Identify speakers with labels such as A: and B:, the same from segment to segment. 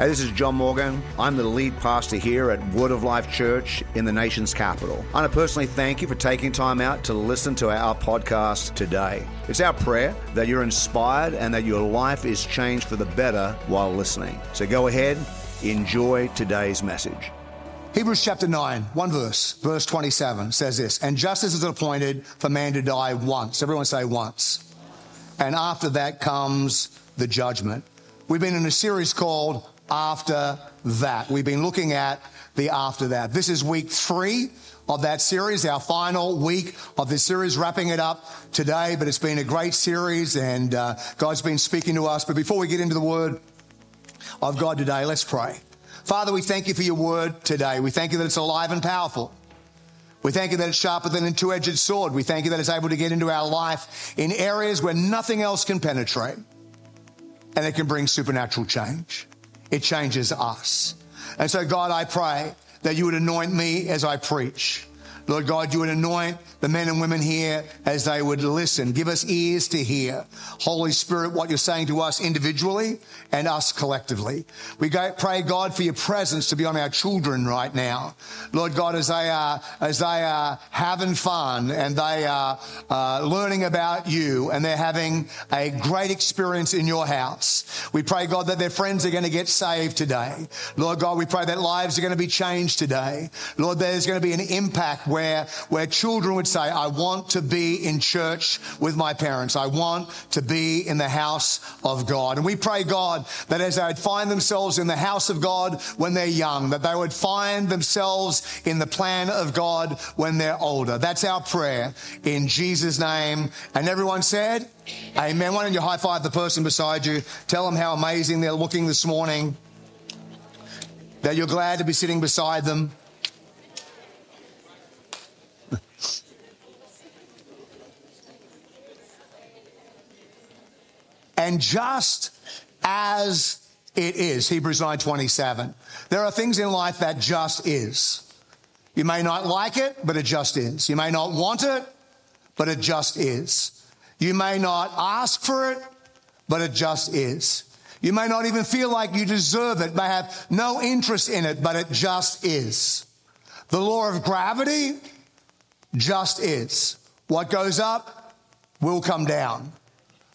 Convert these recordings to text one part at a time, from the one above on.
A: Hey, this is John Morgan. I'm the lead pastor here at Word of Life Church in the nation's capital. I want to personally thank you for taking time out to listen to our podcast today. It's our prayer that you're inspired and that your life is changed for the better while listening. So go ahead, enjoy today's message.
B: Hebrews chapter 9, one verse, verse 27 says this, and justice is appointed for man to die once. Everyone say once. And after that comes the judgment. We've been in a series called after that. We've been looking at the after that. This is week three of that series, our final week of this series, wrapping it up today. But it's been a great series and uh, God's been speaking to us. But before we get into the word of God today, let's pray. Father, we thank you for your word today. We thank you that it's alive and powerful. We thank you that it's sharper than a two edged sword. We thank you that it's able to get into our life in areas where nothing else can penetrate and it can bring supernatural change it changes us. And so, God, I pray that you would anoint me as I preach. Lord God, you would anoint the men and women here as they would listen. Give us ears to hear. Holy Spirit, what you're saying to us individually and us collectively. We pray, God, for your presence to be on our children right now. Lord God, as they are, as they are having fun and they are uh, learning about you and they're having a great experience in your house. We pray, God, that their friends are going to get saved today. Lord God, we pray that lives are going to be changed today. Lord, there's going to be an impact where where, children would say, I want to be in church with my parents. I want to be in the house of God. And we pray, God, that as they would find themselves in the house of God when they're young, that they would find themselves in the plan of God when they're older. That's our prayer in Jesus' name. And everyone said, Amen. Why don't you high five the person beside you? Tell them how amazing they're looking this morning. That you're glad to be sitting beside them. And just as it is, Hebrews 9:27. There are things in life that just is. You may not like it, but it just is. You may not want it, but it just is. You may not ask for it, but it just is. You may not even feel like you deserve it, may have no interest in it, but it just is. The law of gravity just is. What goes up will come down.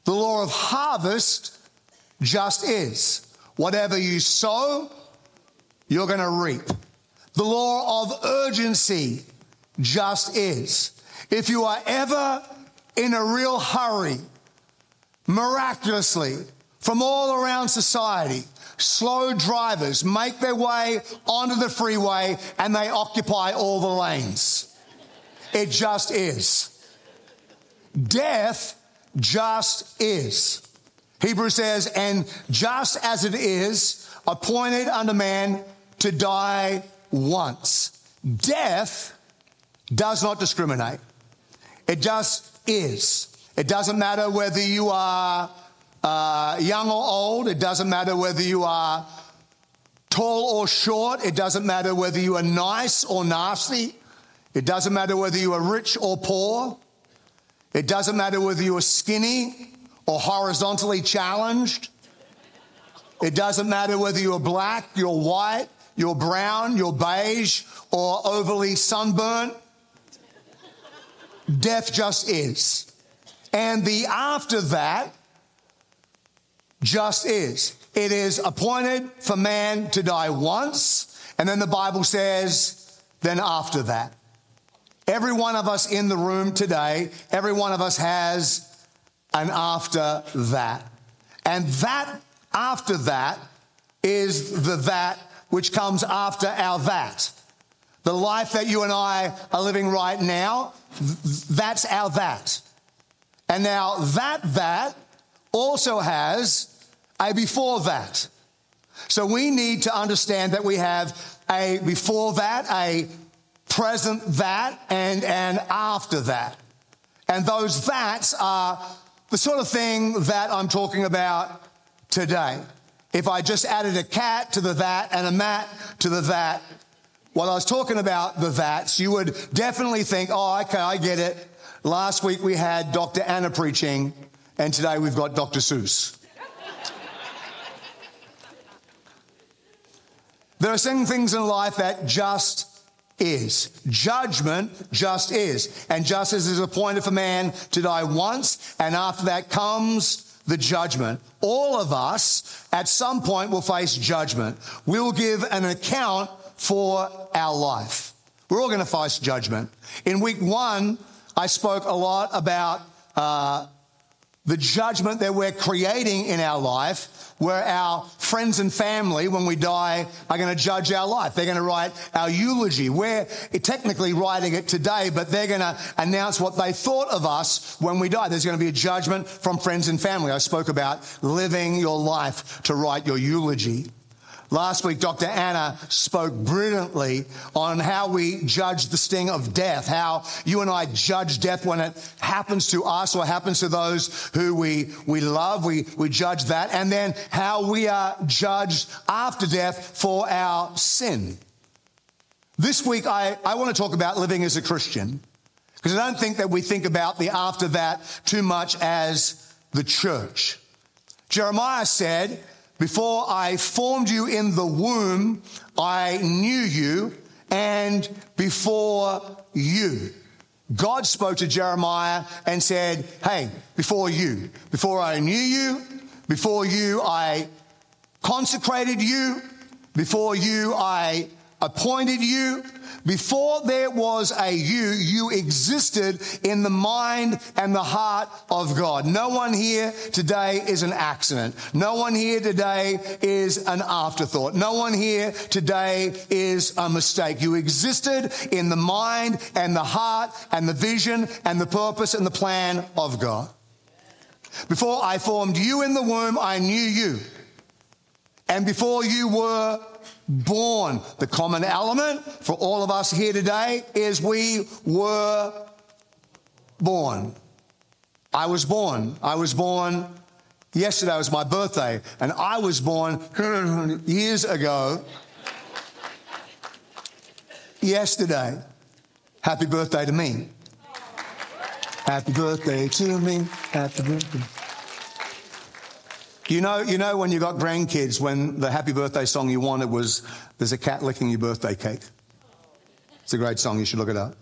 B: The law of harvest just is. Whatever you sow, you're going to reap. The law of urgency just is. If you are ever in a real hurry, miraculously, from all around society, slow drivers make their way onto the freeway and they occupy all the lanes. It just is. Death just is. Hebrews says, and just as it is appointed unto man to die once. Death does not discriminate. It just is. It doesn't matter whether you are uh, young or old. It doesn't matter whether you are tall or short. It doesn't matter whether you are nice or nasty. It doesn't matter whether you are rich or poor. It doesn't matter whether you're skinny or horizontally challenged. It doesn't matter whether you're black, you're white, you're brown, you're beige, or overly sunburnt. Death just is. And the after that just is. It is appointed for man to die once, and then the Bible says, then after that. Every one of us in the room today, every one of us has an after that. And that after that is the that which comes after our that. The life that you and I are living right now, that's our that. And now that that also has a before that. So we need to understand that we have a before that, a present that, and, and after that. And those that's are the sort of thing that I'm talking about today. If I just added a cat to the that and a mat to the that, while I was talking about the that's, you would definitely think, oh, okay, I get it. Last week we had Dr. Anna preaching, and today we've got Dr. Seuss. There are certain things in life that just is. Judgment just is. And justice is appointed for man to die once, and after that comes the judgment. All of us at some point will face judgment. We'll give an account for our life. We're all going to face judgment. In week one, I spoke a lot about uh, the judgment that we're creating in our life, where our friends and family, when we die, are going to judge our life. They're going to write our eulogy. We're technically writing it today, but they're going to announce what they thought of us when we die. There's going to be a judgment from friends and family. I spoke about living your life to write your eulogy. Last week, Dr. Anna spoke brilliantly on how we judge the sting of death, how you and I judge death when it happens to us or happens to those who we, we love. We, we judge that. And then how we are judged after death for our sin. This week, I, I want to talk about living as a Christian because I don't think that we think about the after that too much as the church. Jeremiah said, before I formed you in the womb, I knew you, and before you. God spoke to Jeremiah and said, Hey, before you, before I knew you, before you, I consecrated you, before you, I appointed you. Before there was a you, you existed in the mind and the heart of God. No one here today is an accident. No one here today is an afterthought. No one here today is a mistake. You existed in the mind and the heart and the vision and the purpose and the plan of God. Before I formed you in the womb, I knew you. And before you were born. The common element for all of us here today is we were born. I was born. I was born yesterday was my birthday, and I was born years ago. yesterday. Happy birthday to me. Happy birthday to me. Happy birthday. You know, you know when you got grandkids, when the happy birthday song you wanted was There's a Cat Licking Your Birthday Cake. It's a great song, you should look it up.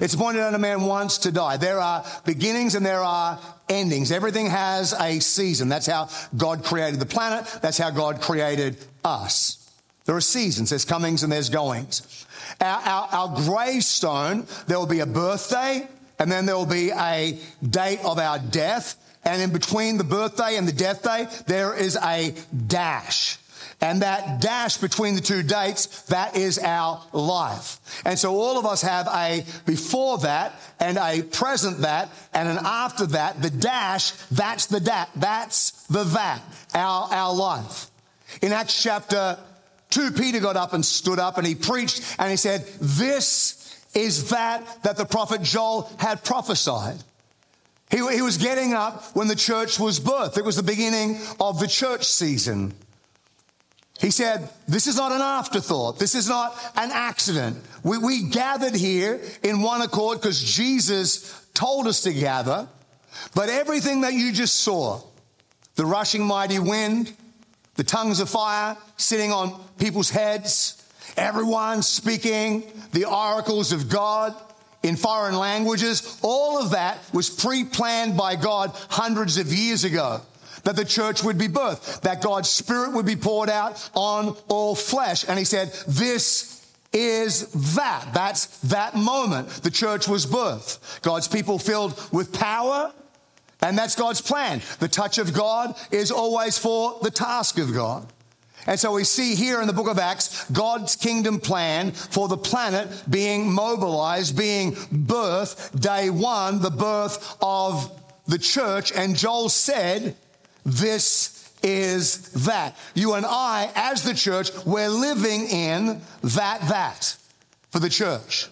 B: It's appointed a man wants to die. There are beginnings and there are endings. Everything has a season. That's how God created the planet. That's how God created us. There are seasons. There's comings and there's goings. Our, our, our gravestone, there will be a birthday and then there will be a date of our death and in between the birthday and the death day, there is a dash. And that dash between the two dates, that is our life. And so all of us have a before that and a present that and an after that. The dash, that's the that. That's the that, our, our life. In Acts chapter 2, Peter got up and stood up and he preached and he said, This is that that the prophet Joel had prophesied. He, he was getting up when the church was birthed. It was the beginning of the church season. He said, This is not an afterthought. This is not an accident. We, we gathered here in one accord because Jesus told us to gather. But everything that you just saw the rushing mighty wind, the tongues of fire sitting on people's heads, everyone speaking the oracles of God, in foreign languages. All of that was pre planned by God hundreds of years ago. That the church would be birthed, that God's spirit would be poured out on all flesh. And he said, This is that. That's that moment. The church was birthed. God's people filled with power. And that's God's plan. The touch of God is always for the task of God. And so we see here in the book of Acts God's kingdom plan for the planet being mobilized, being birthed, day one, the birth of the church. And Joel said, This is that. You and I, as the church, we're living in that, that for the church.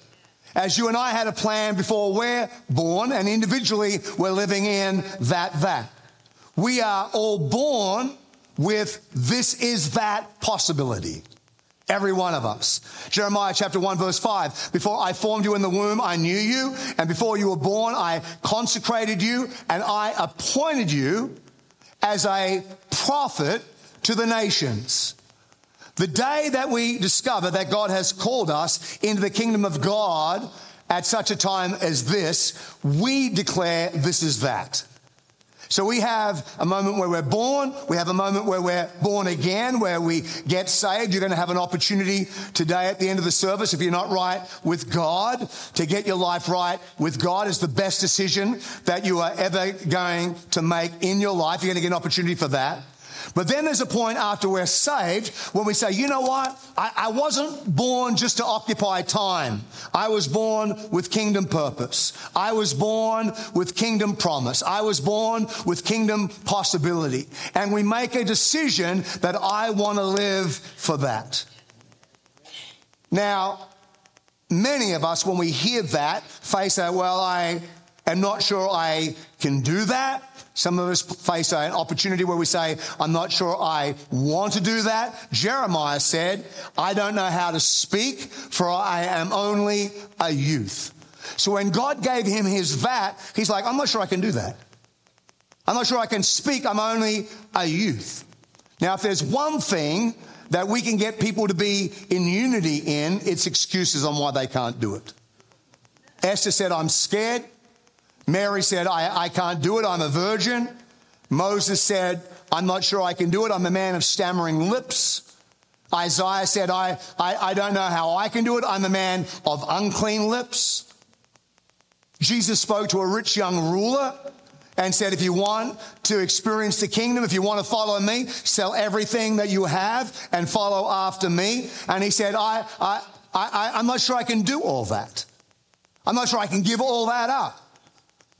B: As you and I had a plan before we're born, and individually we're living in that, that. We are all born with this is that possibility. Every one of us. Jeremiah chapter 1 verse 5. Before I formed you in the womb, I knew you. And before you were born, I consecrated you and I appointed you as a prophet to the nations. The day that we discover that God has called us into the kingdom of God at such a time as this, we declare this is that. So we have a moment where we're born. We have a moment where we're born again, where we get saved. You're going to have an opportunity today at the end of the service, if you're not right with God, to get your life right with God is the best decision that you are ever going to make in your life. You're going to get an opportunity for that. But then there's a point after we're saved when we say, you know what? I, I, wasn't born just to occupy time. I was born with kingdom purpose. I was born with kingdom promise. I was born with kingdom possibility. And we make a decision that I want to live for that. Now, many of us, when we hear that, face that, well, I am not sure I can do that. Some of us face an opportunity where we say, I'm not sure I want to do that. Jeremiah said, I don't know how to speak, for I am only a youth. So when God gave him his vat, he's like, I'm not sure I can do that. I'm not sure I can speak. I'm only a youth. Now, if there's one thing that we can get people to be in unity in, it's excuses on why they can't do it. Esther said, I'm scared. Mary said, I, I can't do it. I'm a virgin. Moses said, I'm not sure I can do it. I'm a man of stammering lips. Isaiah said, I, I, I don't know how I can do it. I'm a man of unclean lips. Jesus spoke to a rich young ruler and said, If you want to experience the kingdom, if you want to follow me, sell everything that you have and follow after me. And he said, I, I, I, I'm not sure I can do all that. I'm not sure I can give all that up.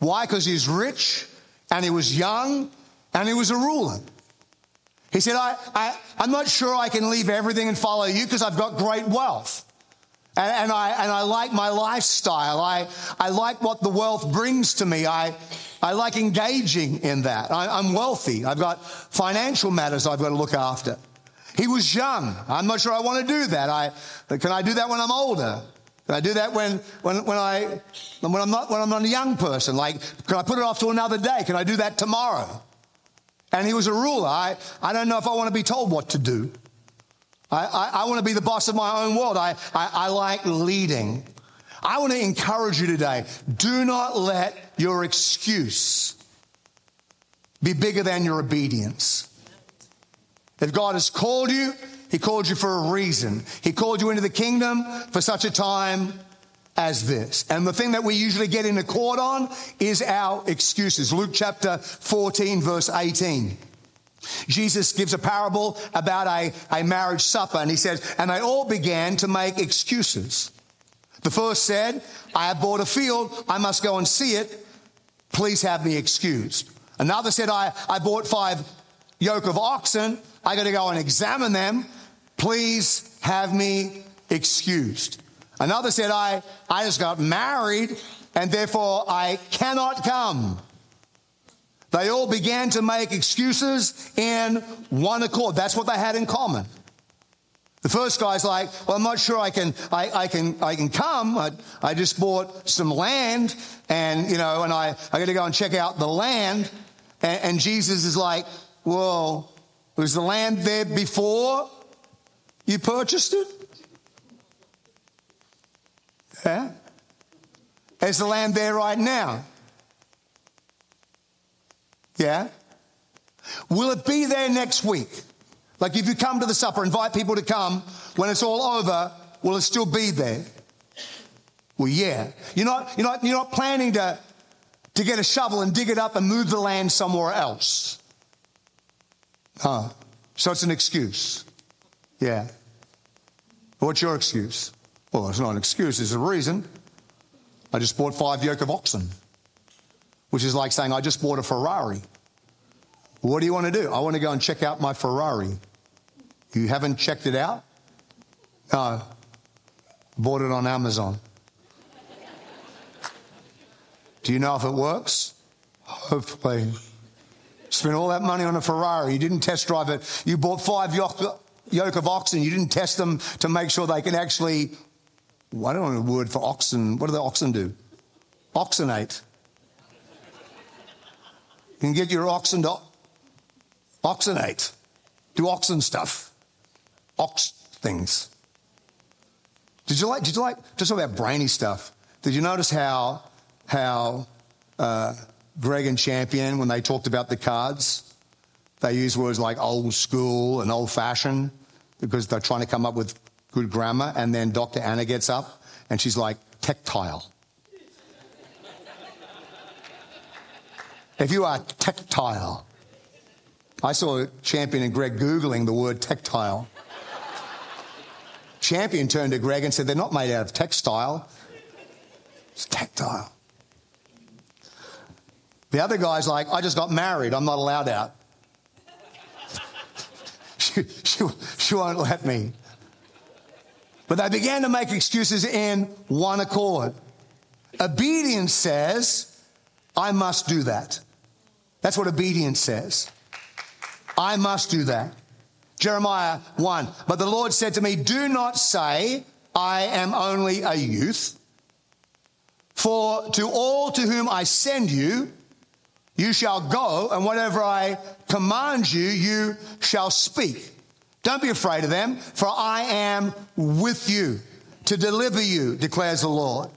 B: Why? Because he's rich and he was young and he was a ruler. He said, I, I, I'm not sure I can leave everything and follow you because I've got great wealth. And, and, I, and I like my lifestyle. I, I like what the wealth brings to me. I, I like engaging in that. I, I'm wealthy. I've got financial matters I've got to look after. He was young. I'm not sure I want to do that. I, can I do that when I'm older? Can I do that when, when, when, I, when, I'm not, when I'm not a young person? Like, can I put it off to another day? Can I do that tomorrow? And he was a ruler. I, I don't know if I want to be told what to do. I, I, I want to be the boss of my own world. I, I, I like leading. I want to encourage you today do not let your excuse be bigger than your obedience. If God has called you, he called you for a reason. He called you into the kingdom for such a time as this. And the thing that we usually get in accord on is our excuses. Luke chapter 14, verse 18. Jesus gives a parable about a, a marriage supper, and he says, And they all began to make excuses. The first said, I have bought a field, I must go and see it. Please have me excused. Another said, I, I bought five yoke of oxen, I got to go and examine them. Please have me excused. Another said, I, I just got married and therefore I cannot come. They all began to make excuses in one accord. That's what they had in common. The first guy's like, well, I'm not sure I can, I, I can, I can come. I, I just bought some land and, you know, and I, I got to go and check out the land. And, and Jesus is like, well, was the land there before you purchased it? Yeah? Is the land there right now? Yeah? Will it be there next week? Like if you come to the supper, invite people to come, when it's all over, will it still be there? Well, yeah. You're not, you're not, you're not planning to, to get a shovel and dig it up and move the land somewhere else. Huh. So it's an excuse. Yeah. What's your excuse? Well, it's not an excuse, it's a reason. I just bought five yoke of oxen, which is like saying, I just bought a Ferrari. What do you want to do? I want to go and check out my Ferrari. You haven't checked it out? No. Bought it on Amazon. Do you know if it works? Hopefully. Spent all that money on a Ferrari. You didn't test drive it. You bought five yoke, yoke of oxen, you didn't test them to make sure they can actually, well, I don't know the word for oxen. What do the oxen do? Oxenate. You can get your oxen to oxenate, do oxen stuff. ox things. Did you like, did you like, just about brainy stuff, did you notice how, how uh, Greg and Champion, when they talked about the cards, they use words like old school and old fashioned because they're trying to come up with good grammar. And then Dr. Anna gets up and she's like, tactile. if you are tactile, I saw Champion and Greg Googling the word tactile. Champion turned to Greg and said, They're not made out of textile, it's tactile. The other guy's like, I just got married, I'm not allowed out. she, she, won't let me. But they began to make excuses in one accord. Obedience says, I must do that. That's what obedience says. I must do that. Jeremiah 1. But the Lord said to me, Do not say, I am only a youth. For to all to whom I send you, you shall go, and whatever I command you, you shall speak. Don't be afraid of them, for I am with you to deliver you, declares the Lord.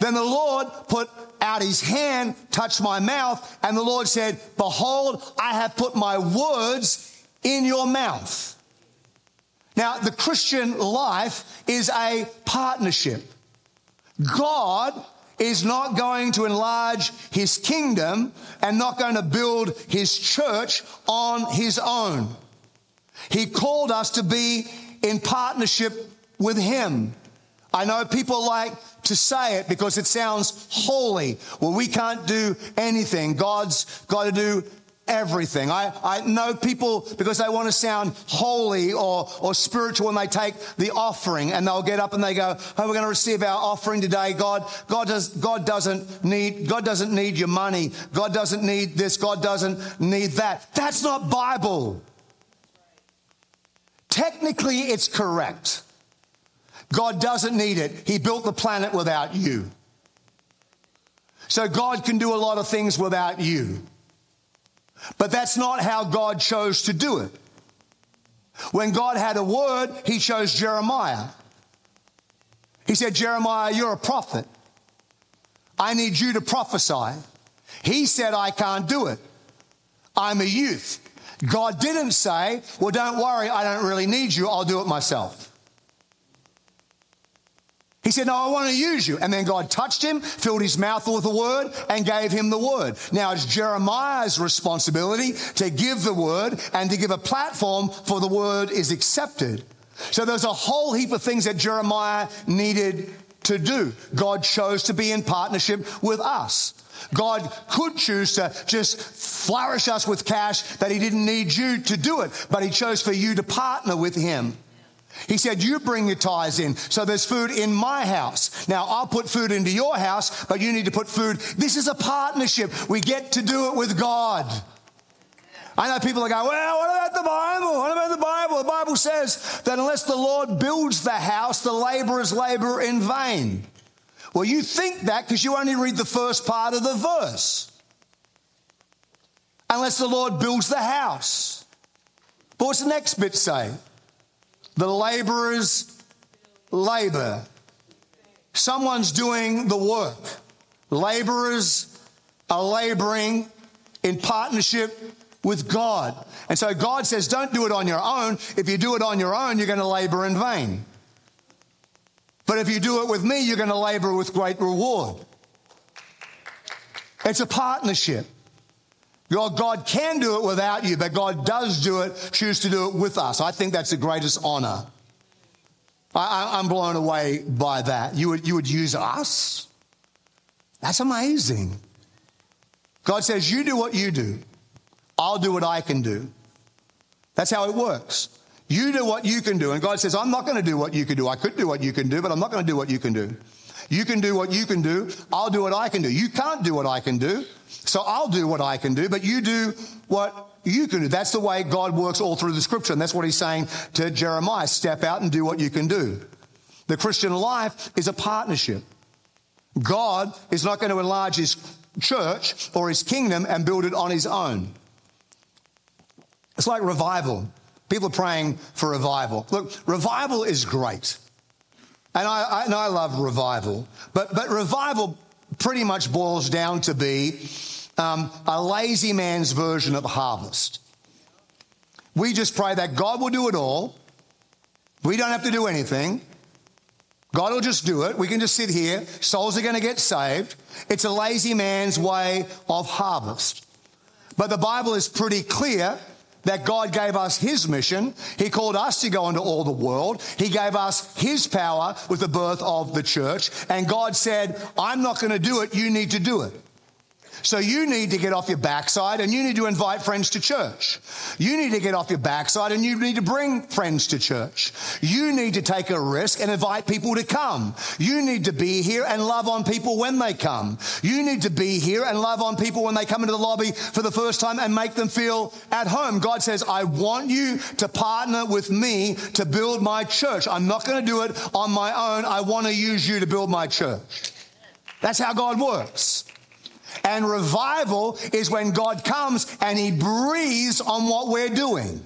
B: Then the Lord put out his hand, touched my mouth, and the Lord said, Behold, I have put my words in your mouth. Now, the Christian life is a partnership. God is not going to enlarge his kingdom and not going to build his church on his own. He called us to be in partnership with him. I know people like to say it because it sounds holy. Well, we can't do anything. God's got to do everything. I, I know people because they want to sound holy or, or spiritual when they take the offering and they'll get up and they go, Oh, we're going to receive our offering today. God, God does, God doesn't need, God doesn't need your money. God doesn't need this. God doesn't need that. That's not Bible. Technically, it's correct. God doesn't need it. He built the planet without you. So God can do a lot of things without you. But that's not how God chose to do it. When God had a word, he chose Jeremiah. He said, Jeremiah, you're a prophet. I need you to prophesy. He said, I can't do it. I'm a youth. God didn't say, Well, don't worry, I don't really need you, I'll do it myself. He said, No, I want to use you. And then God touched him, filled his mouth with the word, and gave him the word. Now it's Jeremiah's responsibility to give the word and to give a platform for the word is accepted. So there's a whole heap of things that Jeremiah needed to do. God chose to be in partnership with us. God could choose to just flourish us with cash that he didn't need you to do it, but he chose for you to partner with him. He said, You bring your tithes in. So there's food in my house. Now I'll put food into your house, but you need to put food. This is a partnership. We get to do it with God. I know people are going, Well, what about the Bible? What about the Bible? The Bible says that unless the Lord builds the house, the laborers labor in vain. Well, you think that because you only read the first part of the verse. Unless the Lord builds the house. But what's the next bit say? The laborers labor. Someone's doing the work. Laborers are laboring in partnership with God. And so God says, don't do it on your own. If you do it on your own, you're going to labor in vain. But if you do it with me, you're going to labor with great reward. It's a partnership. God, God can do it without you, but God does do it, choose to do it with us. I think that's the greatest honor. I, am blown away by that. You would, you would use us? That's amazing. God says, You do what you do, I'll do what I can do. That's how it works. You do what you can do. And God says, I'm not going to do what you can do. I could do what you can do, but I'm not going to do what you can do. You can do what you can do. I'll do what I can do. You can't do what I can do. So I'll do what I can do, but you do what you can do. That's the way God works all through the scripture. And that's what he's saying to Jeremiah step out and do what you can do. The Christian life is a partnership. God is not going to enlarge his church or his kingdom and build it on his own. It's like revival. People are praying for revival. Look, revival is great. And I, I, and I love revival. But, but revival pretty much boils down to be um, a lazy man's version of harvest. We just pray that God will do it all. We don't have to do anything. God will just do it. We can just sit here. Souls are going to get saved. It's a lazy man's way of harvest. But the Bible is pretty clear that God gave us His mission. He called us to go into all the world. He gave us His power with the birth of the church. And God said, I'm not going to do it. You need to do it. So you need to get off your backside and you need to invite friends to church. You need to get off your backside and you need to bring friends to church. You need to take a risk and invite people to come. You need to be here and love on people when they come. You need to be here and love on people when they come into the lobby for the first time and make them feel at home. God says, I want you to partner with me to build my church. I'm not going to do it on my own. I want to use you to build my church. That's how God works. And revival is when God comes and he breathes on what we're doing.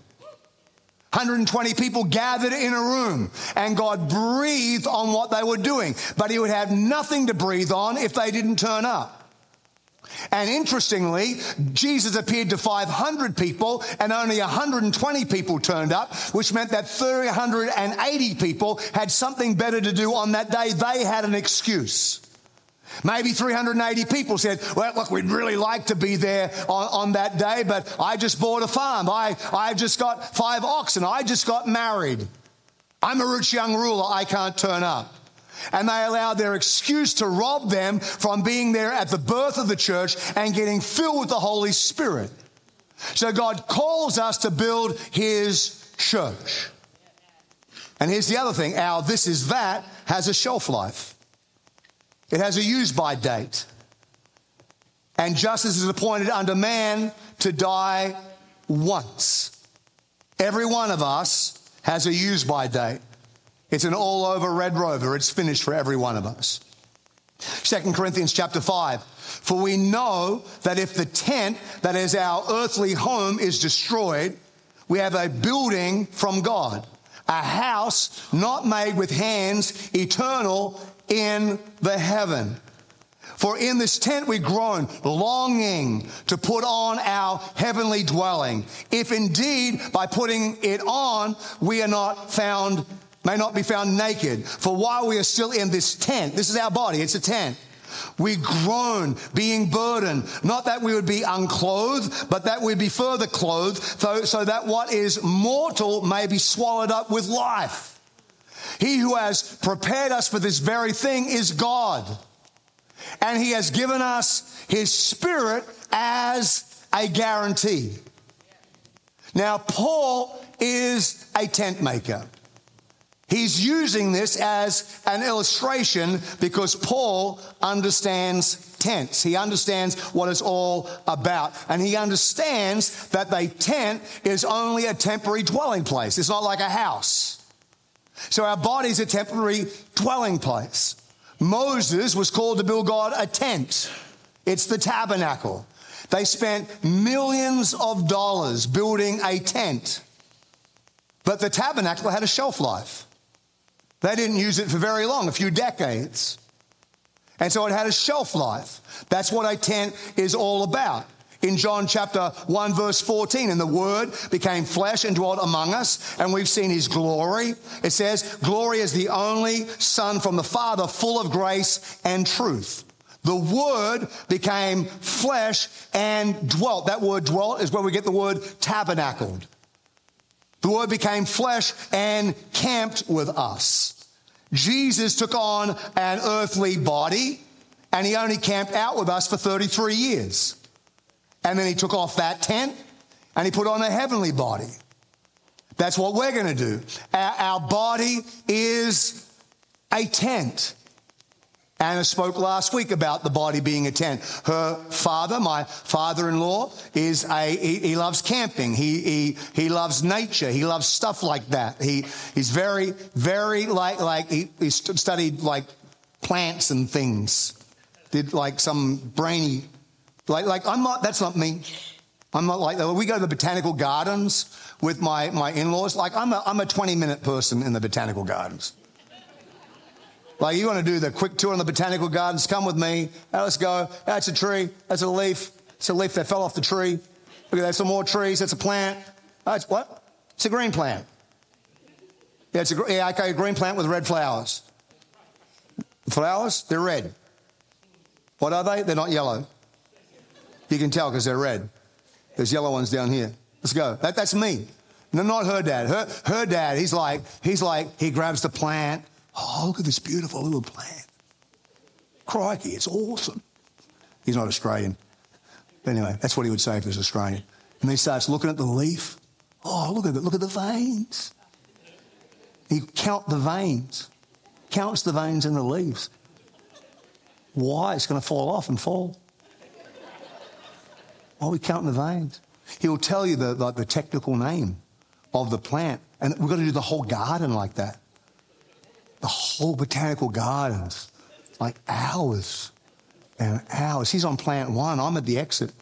B: 120 people gathered in a room and God breathed on what they were doing, but he would have nothing to breathe on if they didn't turn up. And interestingly, Jesus appeared to 500 people and only 120 people turned up, which meant that 380 people had something better to do on that day. They had an excuse. Maybe 380 people said, Well, look, we'd really like to be there on, on, that day, but I just bought a farm. I, I just got five oxen. I just got married. I'm a rich young ruler. I can't turn up. And they allowed their excuse to rob them from being there at the birth of the church and getting filled with the Holy Spirit. So God calls us to build His church. And here's the other thing our this is that has a shelf life. It has a use by date. And justice is appointed unto man to die once. Every one of us has a use by date. It's an all over Red Rover. It's finished for every one of us. 2 Corinthians chapter 5. For we know that if the tent that is our earthly home is destroyed, we have a building from God, a house not made with hands, eternal in the heaven. For in this tent we groan, longing to put on our heavenly dwelling. If indeed by putting it on we are not found, may not be found naked. For while we are still in this tent, this is our body, it's a tent. We groan, being burdened, not that we would be unclothed, but that we be further clothed, so, so that what is mortal may be swallowed up with life. He who has prepared us for this very thing is God. And He has given us His Spirit as a guarantee. Now, Paul is a tent maker. He's using this as an illustration because Paul understands tents. He understands what it's all about. And he understands that the tent is only a temporary dwelling place. It's not like a house. So our body's a temporary dwelling place. Moses was called to build God a tent. It's the tabernacle. They spent millions of dollars building a tent. But the tabernacle had a shelf life. They didn't use it for very long, a few decades. And so it had a shelf life. That's what a tent is all about in John chapter 1 verse 14. And the word became flesh and dwelt among us and we've seen his glory. It says, glory is the only son from the father full of grace and truth. The word became flesh and dwelt. That word dwelt is where we get the word tabernacled. The word became flesh and camped with us. Jesus took on an earthly body and he only camped out with us for 33 years. And then he took off that tent and he put on a heavenly body. That's what we're going to do. Our, our, body is a tent. Anna spoke last week about the body being a tent. Her father, my father-in-law, is a he, he loves camping. He, he he loves nature. He loves stuff like that. He he's very very like like he, he studied like plants and things. Did like some brainy like, like I'm not, that's not me. I'm not like that. We go to the botanical gardens with my, my in laws. Like, I'm a, I'm a 20 minute person in the botanical gardens. Like, you want to do the quick tour in the botanical gardens? Come with me. Let's go. That's a tree. That's a leaf. It's a leaf that fell off the tree. Look at that. Some more trees. That's a plant. Oh, it's what? It's a green plant. Yeah, it's a, yeah, okay, a green plant with red flowers. Flowers, they're red. What are they? They're not yellow. You can tell because they're red. There's yellow ones down here. Let's go. That, that's me. No, not her dad. Her, her dad, he's like, he's like, he grabs the plant. Oh, look at this beautiful little plant. Crikey, it's awesome. He's not Australian. But anyway, that's what he would say if he was Australian. And he starts looking at the leaf. Oh, look at it. Look at the veins. He count the veins. Counts the veins in the leaves. Why? It's going to fall off and fall. Why are we counting the veins? He'll tell you the, the, the technical name of the plant. And we've got to do the whole garden like that. The whole botanical gardens, like hours and hours. He's on plant one, I'm at the exit.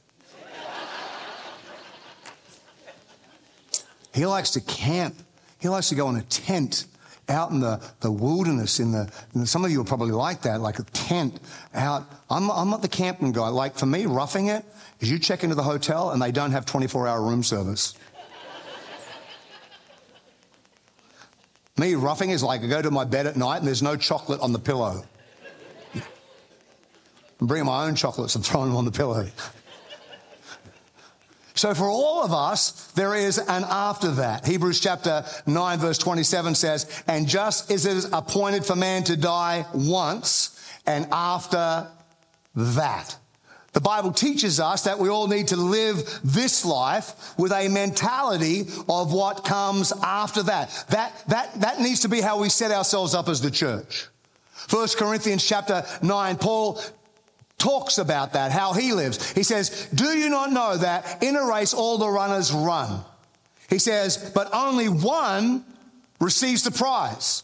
B: He likes to camp. He likes to go in a tent out in the, the wilderness. In the, some of you are probably like that, like a tent out. I'm, I'm not the camping guy. Like for me, roughing it is you check into the hotel and they don't have 24 hour room service. me, roughing is like I go to my bed at night and there's no chocolate on the pillow. I'm bringing my own chocolates and throwing them on the pillow. So for all of us, there is an after that. Hebrews chapter 9 verse 27 says, and just as it is appointed for man to die once, and after that. The Bible teaches us that we all need to live this life with a mentality of what comes after that. That, that, that needs to be how we set ourselves up as the church. First Corinthians chapter 9, Paul talks about that, how he lives. He says, Do you not know that in a race all the runners run? He says, But only one receives the prize.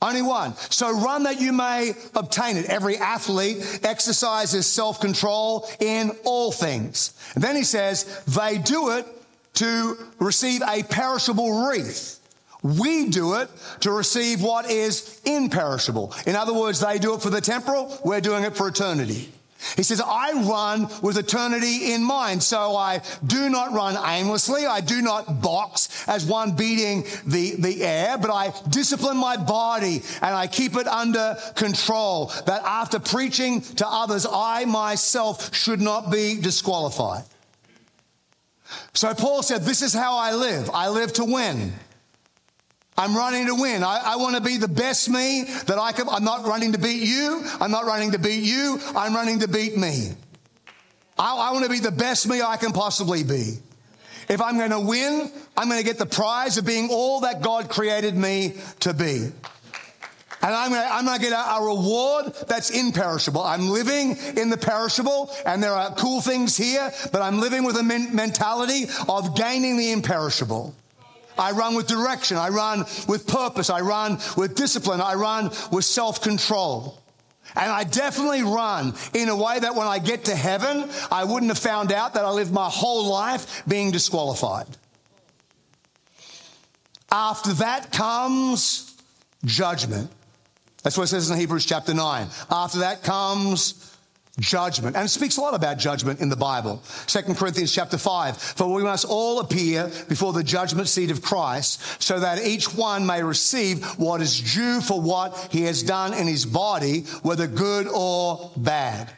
B: Only one. So run that you may obtain it. Every athlete exercises self control in all things. And then he says, They do it to receive a perishable wreath. We do it to receive what is imperishable. In other words, they do it for the temporal, we're doing it for eternity. He says, I run with eternity in mind. So I do not run aimlessly. I do not box as one beating the, the air, but I discipline my body and I keep it under control that after preaching to others, I myself should not be disqualified. So Paul said, this is how I live. I live to win. I'm running to win. I, I want to be the best me that I can. I'm not running to beat you. I'm not running to beat you. I'm running to beat me. I, I want to be the best me I can possibly be. If I'm going to win, I'm going to get the prize of being all that God created me to be. And I'm going to, I'm to get a, a reward that's imperishable. I'm living in the perishable, and there are cool things here, but I'm living with a men- mentality of gaining the imperishable. I run with direction. I run with purpose. I run with discipline. I run with self control. And I definitely run in a way that when I get to heaven, I wouldn't have found out that I lived my whole life being disqualified. After that comes judgment. That's what it says in Hebrews chapter 9. After that comes judgment. And it speaks a lot about judgment in the Bible. 2 Corinthians chapter 5. For we must all appear before the judgment seat of Christ so that each one may receive what is due for what he has done in his body, whether good or bad.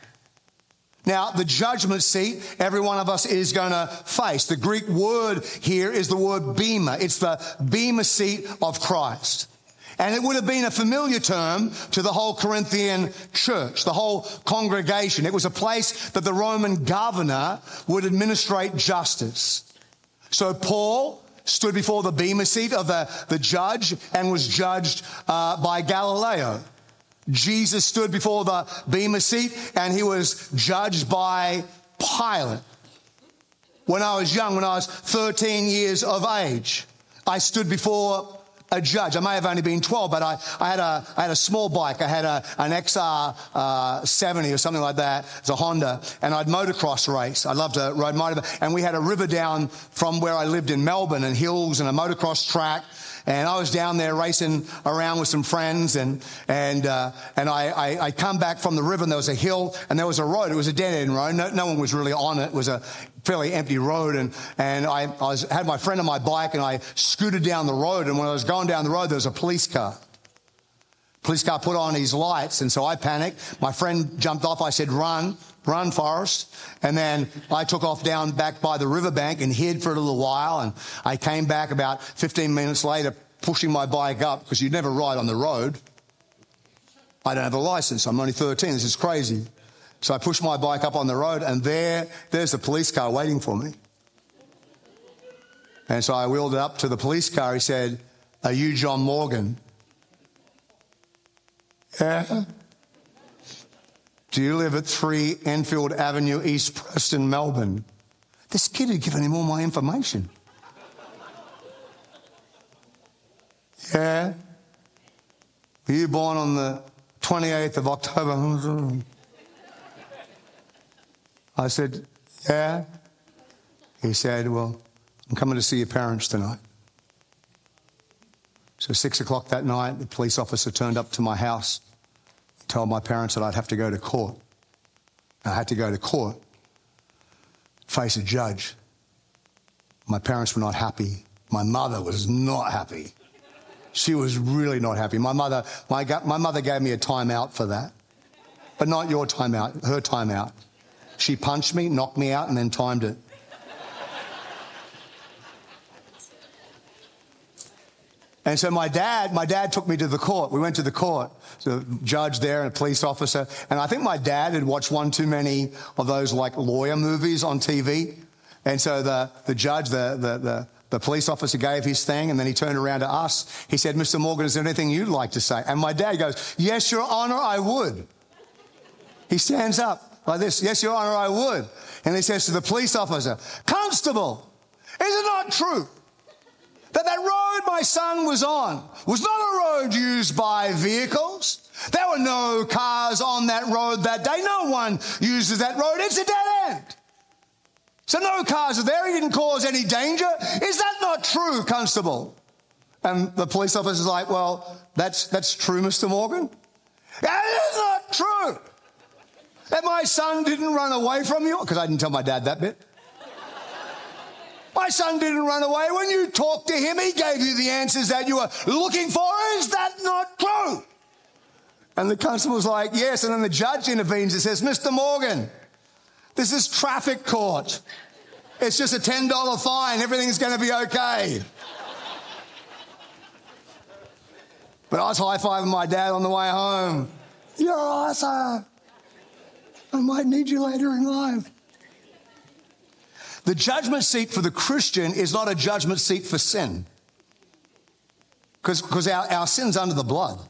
B: Now, the judgment seat, every one of us is going to face. The Greek word here is the word bema. It's the bema seat of Christ. And it would have been a familiar term to the whole Corinthian church, the whole congregation. It was a place that the Roman governor would administrate justice. So Paul stood before the bema seat of the, the judge and was judged uh, by Gallio. Jesus stood before the bema seat and he was judged by Pilate. When I was young, when I was 13 years of age, I stood before a judge. I may have only been 12, but I, I, had, a, I had a small bike. I had a, an XR uh, 70 or something like that. It's a Honda. And I'd motocross race. I loved to ride motor. And we had a river down from where I lived in Melbourne and hills and a motocross track. And I was down there racing around with some friends, and and uh, and I, I, I come back from the river, and there was a hill, and there was a road. It was a dead end road. No, no one was really on it. It was a fairly empty road, and and I, I was, had my friend on my bike, and I scooted down the road. And when I was going down the road, there was a police car. Police car put on his lights, and so I panicked. My friend jumped off. I said, "Run!" Run, Forrest. And then I took off down back by the riverbank and hid for a little while. And I came back about 15 minutes later, pushing my bike up because you never ride on the road. I don't have a license. I'm only 13. This is crazy. So I pushed my bike up on the road, and there, there's a police car waiting for me. And so I wheeled it up to the police car. He said, Are you John Morgan? Yeah. Do you live at 3 Enfield Avenue, East Preston, Melbourne? This kid had given him all my information. yeah. Were you born on the 28th of October? I said, Yeah. He said, Well, I'm coming to see your parents tonight. So, six o'clock that night, the police officer turned up to my house told my parents that I'd have to go to court. I had to go to court, face a judge. My parents were not happy. My mother was not happy. She was really not happy. My mother, my, my mother gave me a timeout for that, but not your timeout, her timeout. She punched me, knocked me out, and then timed it. And so my dad, my dad took me to the court. We went to the court, the judge there and a police officer. And I think my dad had watched one too many of those like lawyer movies on TV. And so the, the judge, the, the, the, the police officer gave his thing and then he turned around to us. He said, Mr. Morgan, is there anything you'd like to say? And my dad goes, Yes, Your Honor, I would. He stands up like this, Yes, Your Honor, I would. And he says to the police officer, Constable, is it not true that that road my son was on was not a road used by vehicles. There were no cars on that road that day. No one uses that road. It's a dead end. So no cars are there. He didn't cause any danger. Is that not true, Constable? And the police officer's like, well, that's, that's true, Mr. Morgan. That is not true. That my son didn't run away from you. Because I didn't tell my dad that bit. My son didn't run away. When you talked to him, he gave you the answers that you were looking for. Is that not true? And the constable's like, yes. And then the judge intervenes and says, Mr. Morgan, this is traffic court. It's just a $10 fine. Everything's going to be okay. But I was high fiving my dad on the way home. You're awesome. I might need you later in life. The judgment seat for the Christian is not a judgment seat for sin. Because our, our sin's under the blood.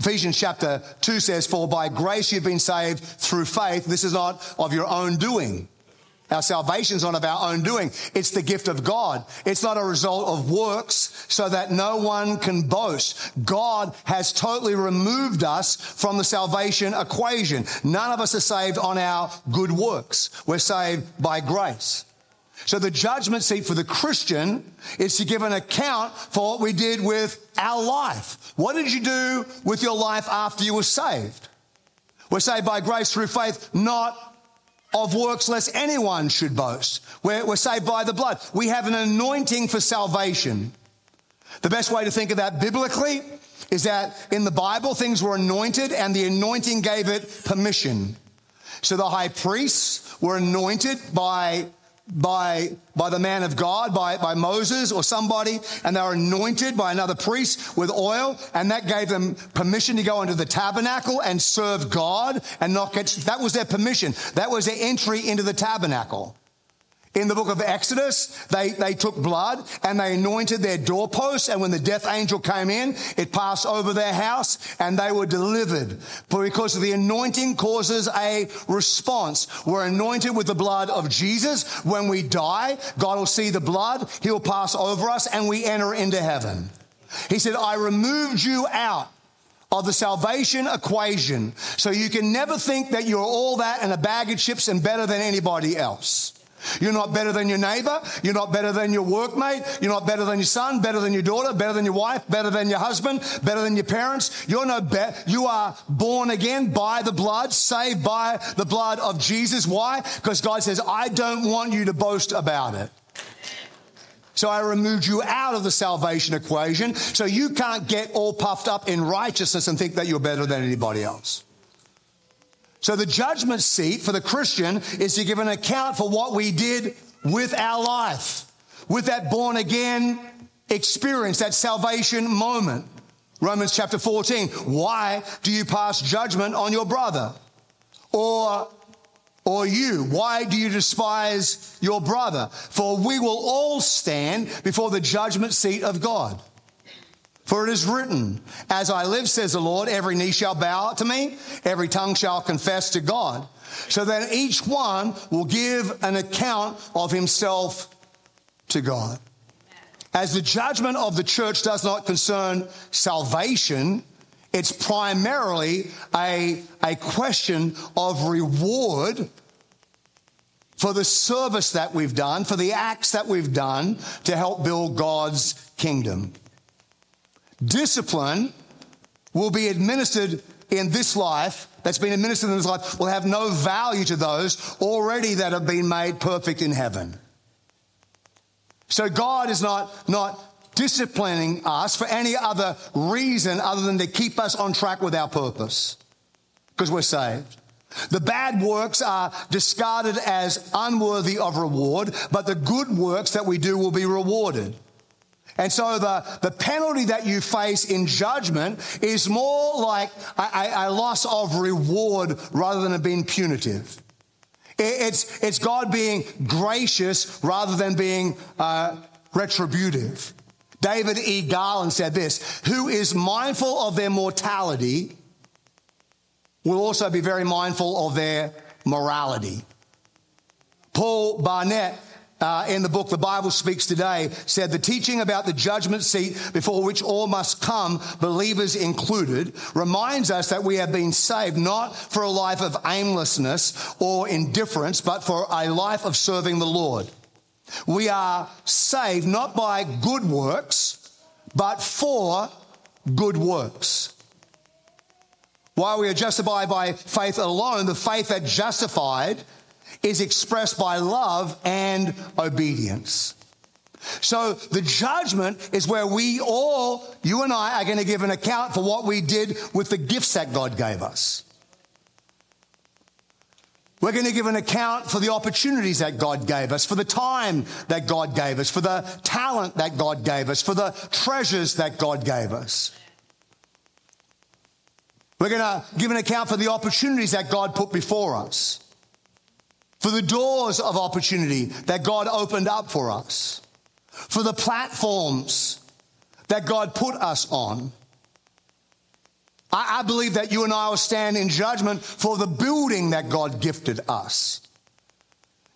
B: Ephesians chapter 2 says, For by grace you've been saved through faith. This is not of your own doing. Our salvation is not of our own doing. It's the gift of God. It's not a result of works so that no one can boast. God has totally removed us from the salvation equation. None of us are saved on our good works. We're saved by grace. So the judgment seat for the Christian is to give an account for what we did with our life. What did you do with your life after you were saved? We're saved by grace through faith, not of works lest anyone should boast. We're, we're saved by the blood. We have an anointing for salvation. The best way to think of that biblically is that in the Bible, things were anointed and the anointing gave it permission. So the high priests were anointed by by, by the man of God, by, by Moses or somebody, and they were anointed by another priest with oil, and that gave them permission to go into the tabernacle and serve God and not get, that was their permission. That was their entry into the tabernacle. In the book of Exodus, they, they took blood and they anointed their doorposts. And when the death angel came in, it passed over their house and they were delivered. But because the anointing causes a response. We're anointed with the blood of Jesus. When we die, God will see the blood. He'll pass over us and we enter into heaven. He said, I removed you out of the salvation equation so you can never think that you're all that and a bag of chips and better than anybody else. You're not better than your neighbor. You're not better than your workmate. You're not better than your son, better than your daughter, better than your wife, better than your husband, better than your parents. You're no better. You are born again by the blood, saved by the blood of Jesus. Why? Because God says, I don't want you to boast about it. So I removed you out of the salvation equation so you can't get all puffed up in righteousness and think that you're better than anybody else. So the judgment seat for the Christian is to give an account for what we did with our life, with that born again experience, that salvation moment. Romans chapter 14. Why do you pass judgment on your brother? Or or you? Why do you despise your brother? For we will all stand before the judgment seat of God. For it is written, As I live, says the Lord, every knee shall bow to me, every tongue shall confess to God. So that each one will give an account of himself to God. As the judgment of the church does not concern salvation, it's primarily a, a question of reward for the service that we've done, for the acts that we've done to help build God's kingdom. Discipline will be administered in this life, that's been administered in this life, will have no value to those already that have been made perfect in heaven. So God is not, not disciplining us for any other reason other than to keep us on track with our purpose because we're saved. The bad works are discarded as unworthy of reward, but the good works that we do will be rewarded. And so the, the penalty that you face in judgment is more like a, a loss of reward rather than being punitive. It's, it's God being gracious rather than being uh, retributive. David E. Garland said this Who is mindful of their mortality will also be very mindful of their morality. Paul Barnett uh, in the book The Bible Speaks Today said the teaching about the judgment seat before which all must come, believers included, reminds us that we have been saved not for a life of aimlessness or indifference, but for a life of serving the Lord. We are saved not by good works, but for good works. While we are justified by faith alone, the faith that justified is expressed by love and obedience. So the judgment is where we all, you and I, are going to give an account for what we did with the gifts that God gave us. We're going to give an account for the opportunities that God gave us, for the time that God gave us, for the talent that God gave us, for the treasures that God gave us. We're going to give an account for the opportunities that God put before us for the doors of opportunity that God opened up for us, for the platforms that God put us on. I, I believe that you and I will stand in judgment for the building that God gifted us.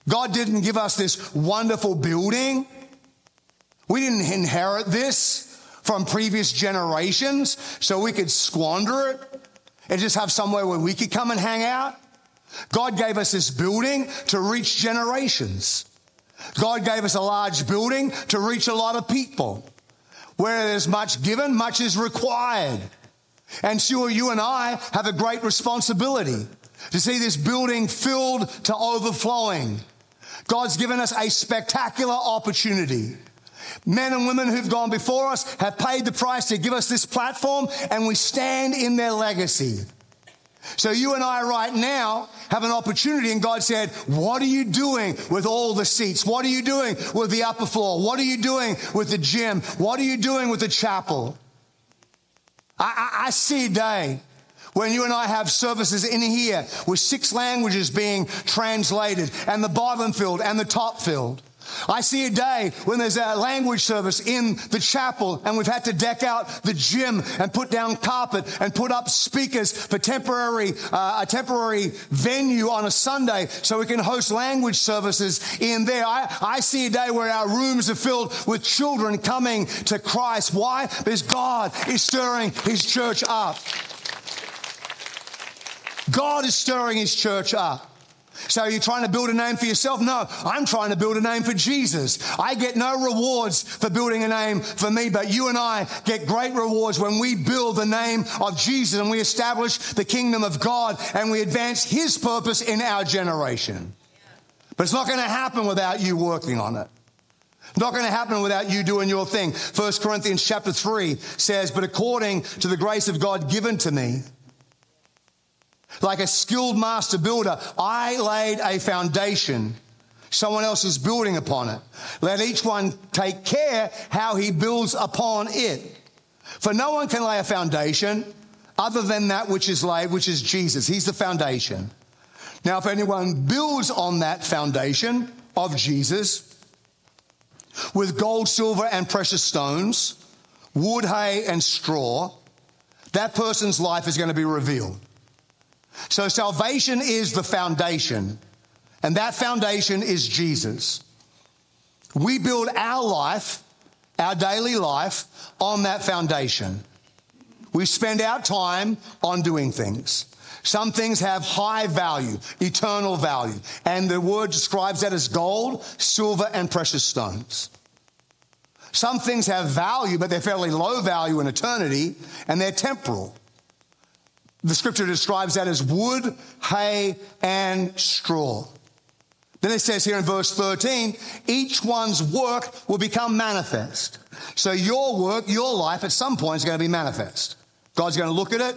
B: God didn't give us this wonderful building. We didn't inherit this from previous generations so we could squander it and just have somewhere where we could come and hang out. God gave us this building to reach generations. God gave us a large building to reach a lot of people. Where there's much given, much is required. And sure, you and I have a great responsibility to see this building filled to overflowing. God's given us a spectacular opportunity. Men and women who've gone before us have paid the price to give us this platform, and we stand in their legacy. So you and I right now have an opportunity and God said, what are you doing with all the seats? What are you doing with the upper floor? What are you doing with the gym? What are you doing with the chapel? I, I, I see a day when you and I have services in here with six languages being translated and the bottom filled and the top filled. I see a day when there's a language service in the chapel and we've had to deck out the gym and put down carpet and put up speakers for temporary, uh, a temporary venue on a Sunday so we can host language services in there. I, I see a day where our rooms are filled with children coming to Christ. Why? Because God is stirring his church up. God is stirring his church up. So are you trying to build a name for yourself? No, I'm trying to build a name for Jesus. I get no rewards for building a name for me, but you and I get great rewards when we build the name of Jesus and we establish the kingdom of God and we advance his purpose in our generation. But it's not going to happen without you working on it. Not going to happen without you doing your thing. First Corinthians chapter 3 says, But according to the grace of God given to me, like a skilled master builder, I laid a foundation. Someone else is building upon it. Let each one take care how he builds upon it. For no one can lay a foundation other than that which is laid, which is Jesus. He's the foundation. Now, if anyone builds on that foundation of Jesus with gold, silver, and precious stones, wood, hay, and straw, that person's life is going to be revealed. So salvation is the foundation, and that foundation is Jesus. We build our life, our daily life, on that foundation. We spend our time on doing things. Some things have high value, eternal value, and the word describes that as gold, silver, and precious stones. Some things have value, but they're fairly low value in eternity, and they're temporal. The scripture describes that as wood, hay, and straw. Then it says here in verse 13, each one's work will become manifest. So your work, your life at some point is going to be manifest. God's going to look at it,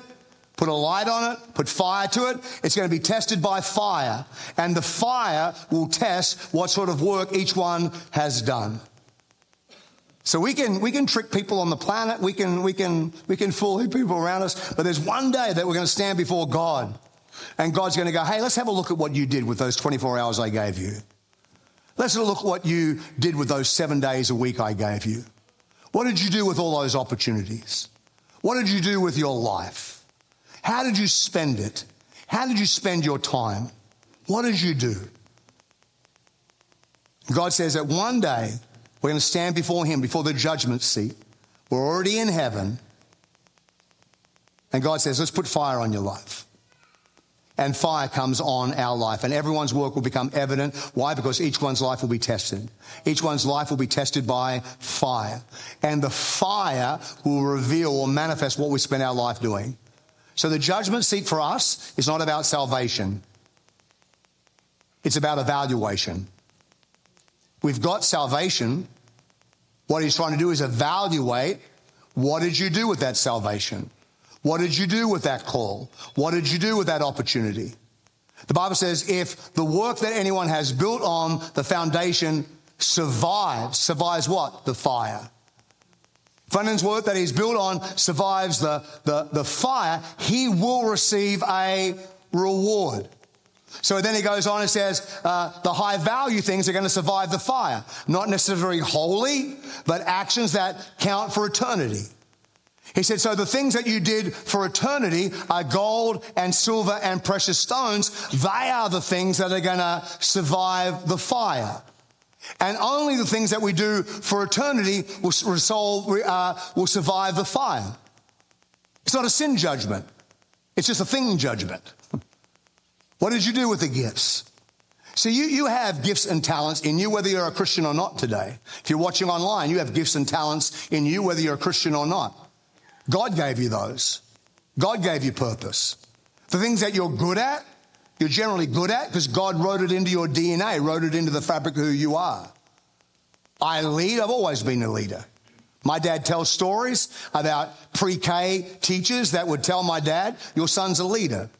B: put a light on it, put fire to it. It's going to be tested by fire. And the fire will test what sort of work each one has done. So we can, we can trick people on the planet. We can, we can, we can fool people around us. But there's one day that we're going to stand before God. And God's going to go, hey, let's have a look at what you did with those 24 hours I gave you. Let's look at what you did with those seven days a week I gave you. What did you do with all those opportunities? What did you do with your life? How did you spend it? How did you spend your time? What did you do? God says that one day we're going to stand before Him, before the judgment seat. We're already in heaven. And God says, let's put fire on your life. And fire comes on our life, and everyone's work will become evident. Why? Because each one's life will be tested. Each one's life will be tested by fire. And the fire will reveal or manifest what we spend our life doing. So the judgment seat for us is not about salvation, it's about evaluation. We've got salvation. What he's trying to do is evaluate what did you do with that salvation? What did you do with that call? What did you do with that opportunity? The Bible says if the work that anyone has built on the foundation survives, survives what? The fire. If work that he's built on survives the, the, the fire, he will receive a reward. So then he goes on and says, uh, the high value things are going to survive the fire. Not necessarily holy, but actions that count for eternity. He said, so the things that you did for eternity are gold and silver and precious stones. They are the things that are going to survive the fire. And only the things that we do for eternity will, resolve, uh, will survive the fire. It's not a sin judgment. It's just a thing judgment. What did you do with the gifts? See, you, you have gifts and talents in you, whether you're a Christian or not today. If you're watching online, you have gifts and talents in you, whether you're a Christian or not. God gave you those. God gave you purpose. The things that you're good at, you're generally good at because God wrote it into your DNA, wrote it into the fabric of who you are. I lead, I've always been a leader. My dad tells stories about pre K teachers that would tell my dad, Your son's a leader.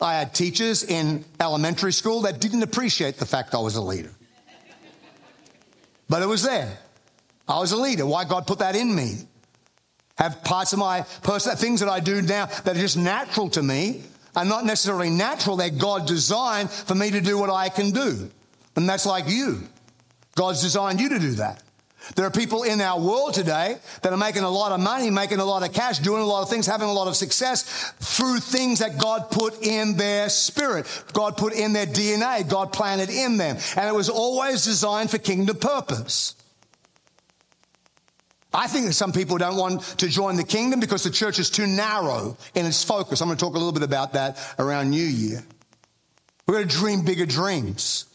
B: I had teachers in elementary school that didn't appreciate the fact I was a leader. But it was there. I was a leader. Why God put that in me? Have parts of my person, things that I do now that are just natural to me are not necessarily natural. They're God designed for me to do what I can do. And that's like you. God's designed you to do that. There are people in our world today that are making a lot of money, making a lot of cash, doing a lot of things, having a lot of success through things that God put in their spirit. God put in their DNA. God planted in them. And it was always designed for kingdom purpose. I think that some people don't want to join the kingdom because the church is too narrow in its focus. I'm going to talk a little bit about that around New Year. We're going to dream bigger dreams.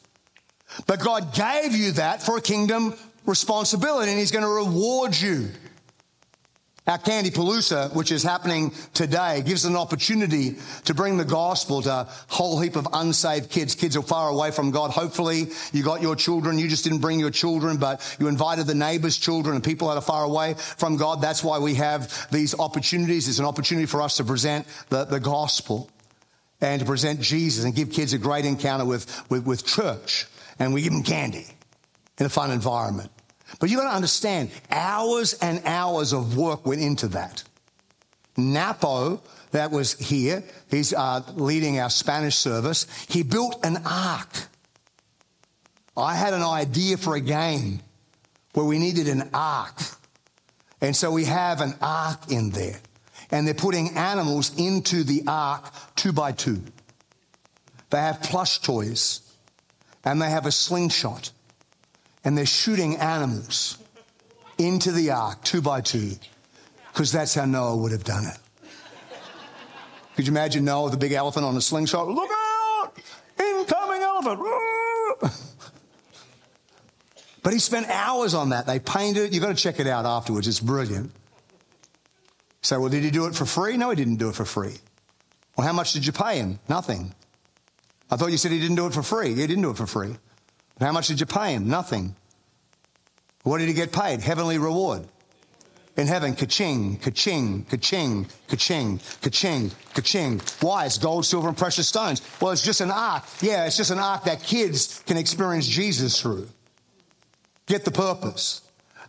B: But God gave you that for a kingdom responsibility and He's going to reward you. Our Candy Palooza, which is happening today, gives an opportunity to bring the gospel to a whole heap of unsaved kids. Kids who are far away from God. Hopefully, you got your children. You just didn't bring your children, but you invited the neighbors' children and people that are far away from God. That's why we have these opportunities. It's an opportunity for us to present the, the gospel and to present Jesus and give kids a great encounter with, with, with church. And we give them candy in a fun environment. But you got to understand, hours and hours of work went into that. Napo, that was here, he's uh, leading our Spanish service. He built an ark. I had an idea for a game where we needed an ark. And so we have an ark in there. And they're putting animals into the ark two by two. They have plush toys and they have a slingshot and they're shooting animals into the ark two by two because that's how Noah would have done it. Could you imagine Noah with a big elephant on a slingshot? Look out! Incoming elephant! but he spent hours on that. They painted it. You've got to check it out afterwards. It's brilliant. So, well, did he do it for free? No, he didn't do it for free. Well, how much did you pay him? Nothing. I thought you said he didn't do it for free. He didn't do it for free. How much did you pay him? Nothing. What did he get paid? Heavenly reward. In heaven, ka-ching, ka-ching, ka-ching, ka-ching, ka-ching, ka-ching. Why? It's gold, silver, and precious stones. Well, it's just an ark. Yeah, it's just an ark that kids can experience Jesus through. Get the purpose.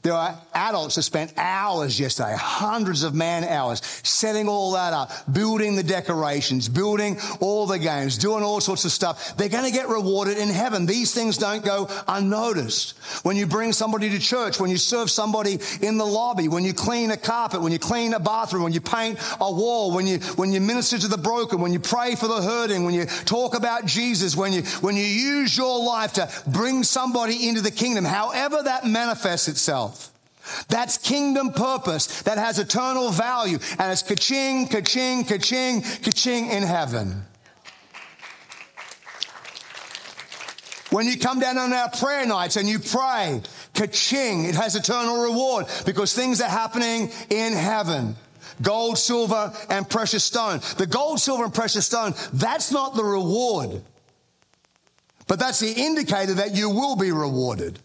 B: There are adults that spent hours yesterday, hundreds of man hours, setting all that up, building the decorations, building all the games, doing all sorts of stuff. They're going to get rewarded in heaven. These things don't go unnoticed. When you bring somebody to church, when you serve somebody in the lobby, when you clean a carpet, when you clean a bathroom, when you paint a wall, when you, when you minister to the broken, when you pray for the hurting, when you talk about Jesus, when you, when you use your life to bring somebody into the kingdom, however that manifests itself. That's kingdom purpose that has eternal value. And it's ka-ching, ka-ching, ka-ching, ka-ching in heaven. When you come down on our prayer nights and you pray, ka-ching, it has eternal reward because things are happening in heaven. Gold, silver, and precious stone. The gold, silver, and precious stone, that's not the reward. But that's the indicator that you will be rewarded.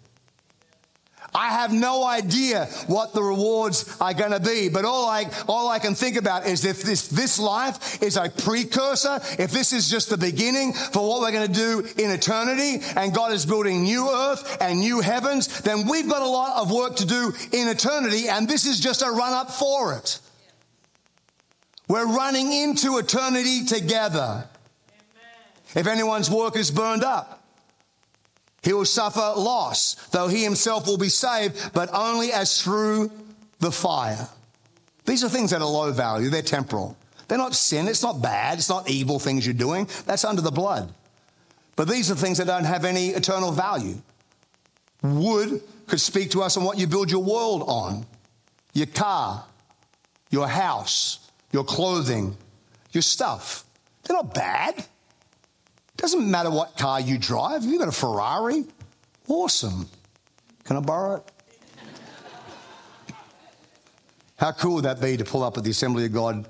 B: I have no idea what the rewards are going to be, but all I, all I can think about is if this, this life is a precursor, if this is just the beginning for what we're going to do in eternity, and God is building new earth and new heavens, then we've got a lot of work to do in eternity, and this is just a run up for it. We're running into eternity together. If anyone's work is burned up, he will suffer loss, though he himself will be saved, but only as through the fire. These are things that are low value, they're temporal. They're not sin, it's not bad, it's not evil things you're doing. That's under the blood. But these are things that don't have any eternal value. Wood could speak to us on what you build your world on your car, your house, your clothing, your stuff. They're not bad. Doesn't matter what car you drive. You've got a Ferrari, awesome. Can I borrow it? How cool would that be to pull up at the Assembly of God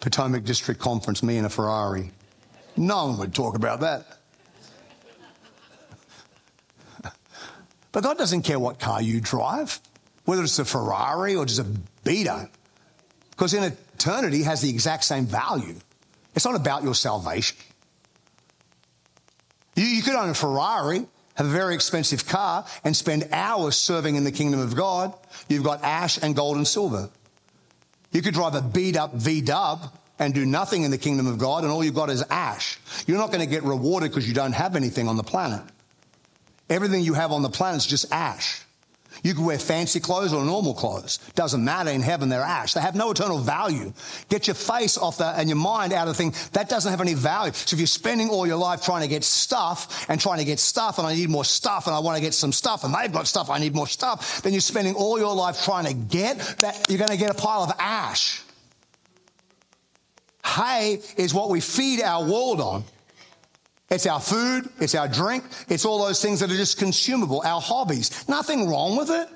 B: Potomac District Conference, me in a Ferrari? No one would talk about that. But God doesn't care what car you drive, whether it's a Ferrari or just a Beater, because in eternity has the exact same value. It's not about your salvation. You, you could own a Ferrari, have a very expensive car, and spend hours serving in the kingdom of God. You've got ash and gold and silver. You could drive a beat up V dub and do nothing in the kingdom of God, and all you've got is ash. You're not going to get rewarded because you don't have anything on the planet. Everything you have on the planet is just ash. You can wear fancy clothes or normal clothes. Doesn't matter. In heaven, they're ash. They have no eternal value. Get your face off that and your mind out of the thing. That doesn't have any value. So if you're spending all your life trying to get stuff and trying to get stuff and I need more stuff and I want to get some stuff and they've got stuff, I need more stuff, then you're spending all your life trying to get that, you're going to get a pile of ash. Hay is what we feed our world on. It's our food, it's our drink, it's all those things that are just consumable, our hobbies. Nothing wrong with it.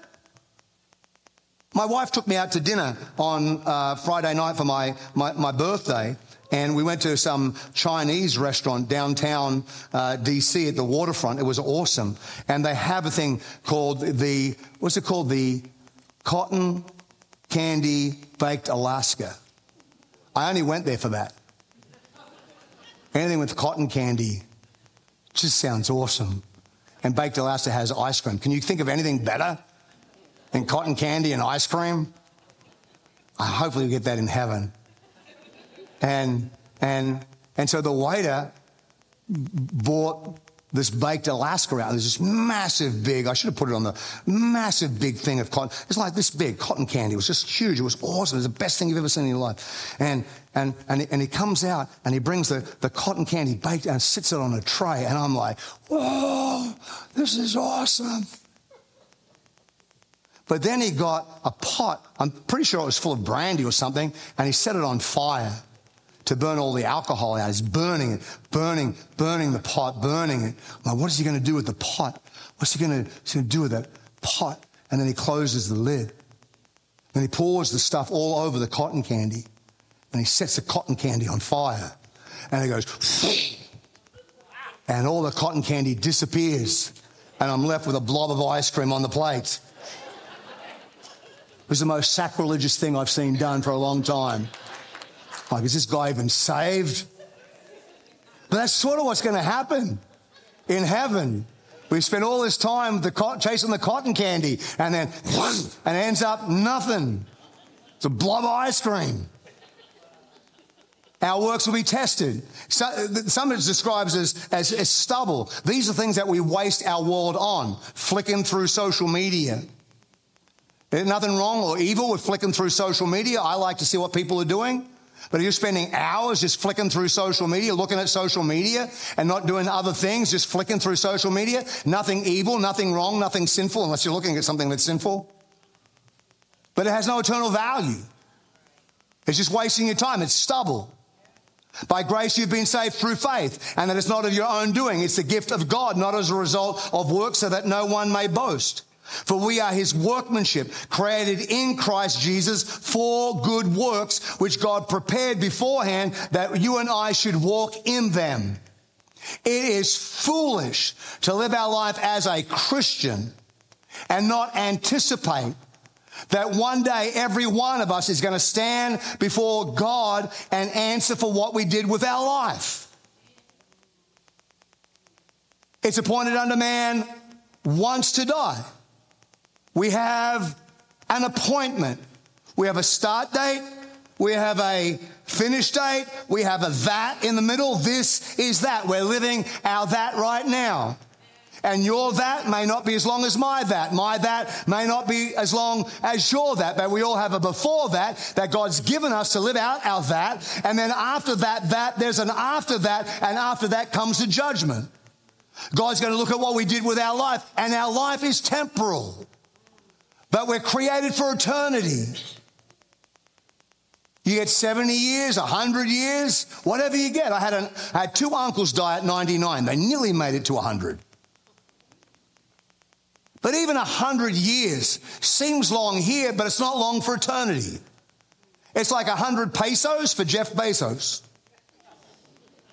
B: My wife took me out to dinner on uh, Friday night for my, my, my, birthday, and we went to some Chinese restaurant downtown uh, DC at the waterfront. It was awesome. And they have a thing called the, what's it called? The cotton candy baked Alaska. I only went there for that. Anything with cotton candy just sounds awesome. And Baked Alaska has ice cream. Can you think of anything better than cotton candy and ice cream? I hopefully we get that in heaven. And and and so the waiter bought this baked Alaska out. There's this massive big, I should have put it on the massive big thing of cotton. It's like this big cotton candy. It was just huge. It was awesome. It was the best thing you've ever seen in your life. And, and, and, he, and he comes out and he brings the, the cotton candy baked and sits it on a tray. And I'm like, whoa, this is awesome. But then he got a pot. I'm pretty sure it was full of brandy or something. And he set it on fire to burn all the alcohol out. He's burning it, burning, burning the pot, burning it. I'm like, what is he going to do with the pot? What's he going to do with that pot? And then he closes the lid. Then he pours the stuff all over the cotton candy. And he sets the cotton candy on fire. And it goes, and all the cotton candy disappears. And I'm left with a blob of ice cream on the plate. It was the most sacrilegious thing I've seen done for a long time. Like, is this guy even saved? But that's sort of what's going to happen in heaven. We spend all this time the co- chasing the cotton candy and then and ends up nothing. It's a blob of ice cream. Our works will be tested. So, uh, some it describes as, as, as stubble. These are things that we waste our world on, flicking through social media. There's nothing wrong or evil with flicking through social media. I like to see what people are doing. But if you're spending hours just flicking through social media, looking at social media and not doing other things, just flicking through social media, nothing evil, nothing wrong, nothing sinful, unless you're looking at something that's sinful. But it has no eternal value. It's just wasting your time. It's stubble. By grace, you've been saved through faith, and that it's not of your own doing. It's the gift of God, not as a result of work, so that no one may boast. For we are his workmanship, created in Christ Jesus for good works, which God prepared beforehand that you and I should walk in them. It is foolish to live our life as a Christian and not anticipate that one day every one of us is going to stand before God and answer for what we did with our life. It's appointed unto man once to die. We have an appointment. We have a start date. We have a finish date. We have a that in the middle. This is that. We're living our that right now. And your that may not be as long as my that. My that may not be as long as your that, but we all have a before that that God's given us to live out our that. And then after that, that, there's an after that, and after that comes the judgment. God's going to look at what we did with our life, and our life is temporal. But we're created for eternity. You get 70 years, 100 years, whatever you get. I had, an, I had two uncles die at 99. They nearly made it to 100. But even a 100 years seems long here, but it's not long for eternity. It's like a 100 pesos for Jeff Bezos.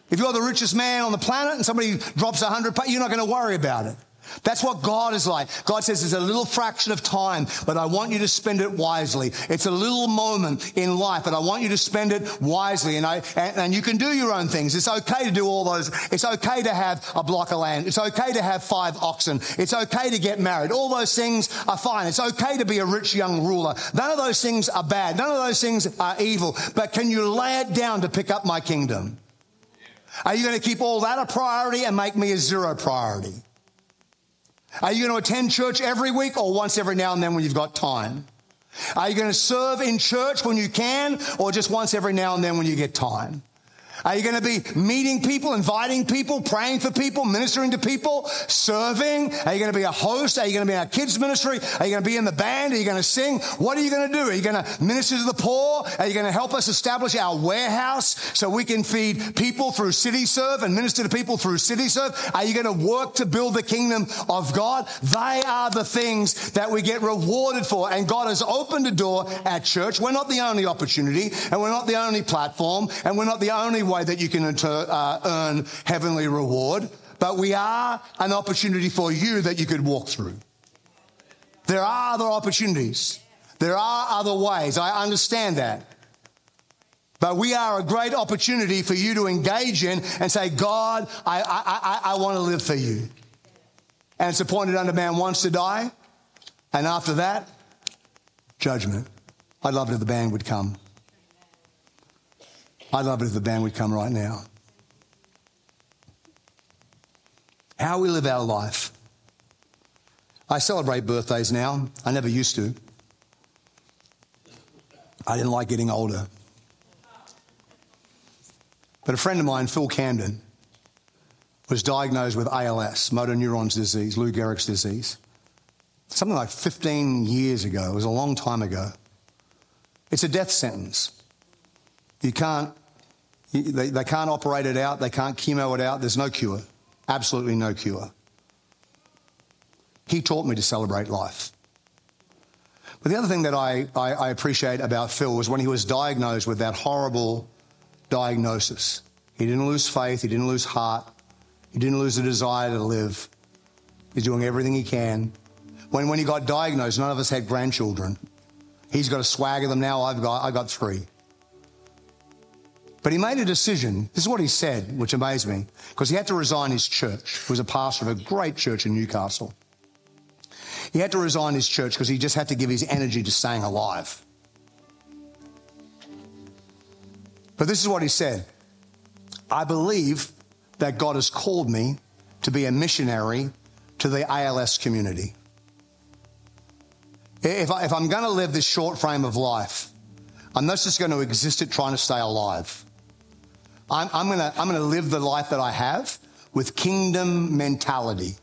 B: If you're the richest man on the planet and somebody drops a 100, you're not going to worry about it. That's what God is like. God says it's a little fraction of time, but I want you to spend it wisely. It's a little moment in life, but I want you to spend it wisely. And, I, and, and, you can do your own things. It's okay to do all those. It's okay to have a block of land. It's okay to have five oxen. It's okay to get married. All those things are fine. It's okay to be a rich young ruler. None of those things are bad. None of those things are evil. But can you lay it down to pick up my kingdom? Are you going to keep all that a priority and make me a zero priority? Are you going to attend church every week or once every now and then when you've got time? Are you going to serve in church when you can or just once every now and then when you get time? Are you going to be meeting people, inviting people, praying for people, ministering to people, serving? Are you going to be a host? Are you going to be in our kids' ministry? Are you going to be in the band? Are you going to sing? What are you going to do? Are you going to minister to the poor? Are you going to help us establish our warehouse so we can feed people through City Serve and minister to people through City Serve? Are you going to work to build the kingdom of God? They are the things that we get rewarded for. And God has opened a door at church. We're not the only opportunity and we're not the only platform and we're not the only way that you can uh, earn heavenly reward, but we are an opportunity for you that you could walk through. There are other opportunities. There are other ways. I understand that. But we are a great opportunity for you to engage in and say, God, I, I, I, I want to live for you. And it's appointed unto man once to die. And after that, judgment. I'd love it if the band would come. I'd love it if the band would come right now. How we live our life. I celebrate birthdays now. I never used to. I didn't like getting older. But a friend of mine, Phil Camden, was diagnosed with ALS, motor neurons disease, Lou Gehrig's disease. Something like 15 years ago. It was a long time ago. It's a death sentence. You can't they, they can't operate it out. They can't chemo it out. There's no cure. Absolutely no cure. He taught me to celebrate life. But the other thing that I, I, I appreciate about Phil was when he was diagnosed with that horrible diagnosis. He didn't lose faith. He didn't lose heart. He didn't lose the desire to live. He's doing everything he can. When, when he got diagnosed, none of us had grandchildren. He's got a swag of them now. I've got, I got three. But he made a decision. This is what he said, which amazed me, because he had to resign his church. He was a pastor of a great church in Newcastle. He had to resign his church because he just had to give his energy to staying alive. But this is what he said I believe that God has called me to be a missionary to the ALS community. If, I, am going to live this short frame of life, I'm not just going to exist it trying to stay alive. I'm, I'm going to I'm to live the life that I have with kingdom mentality.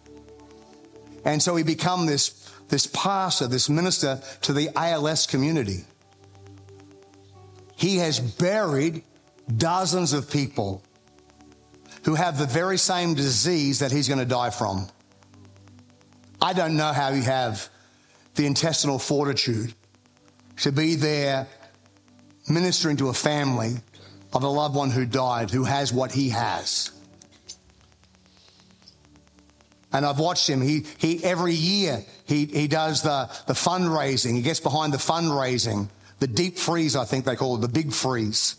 B: And so he become this, this pastor, this minister to the ALS community. He has buried dozens of people who have the very same disease that he's going to die from. I don't know how you have the intestinal fortitude to be there ministering to a family of a loved one who died who has what he has. And I've watched him. He, he every year he, he does the, the fundraising. He gets behind the fundraising, the deep freeze, I think they call it, the big freeze,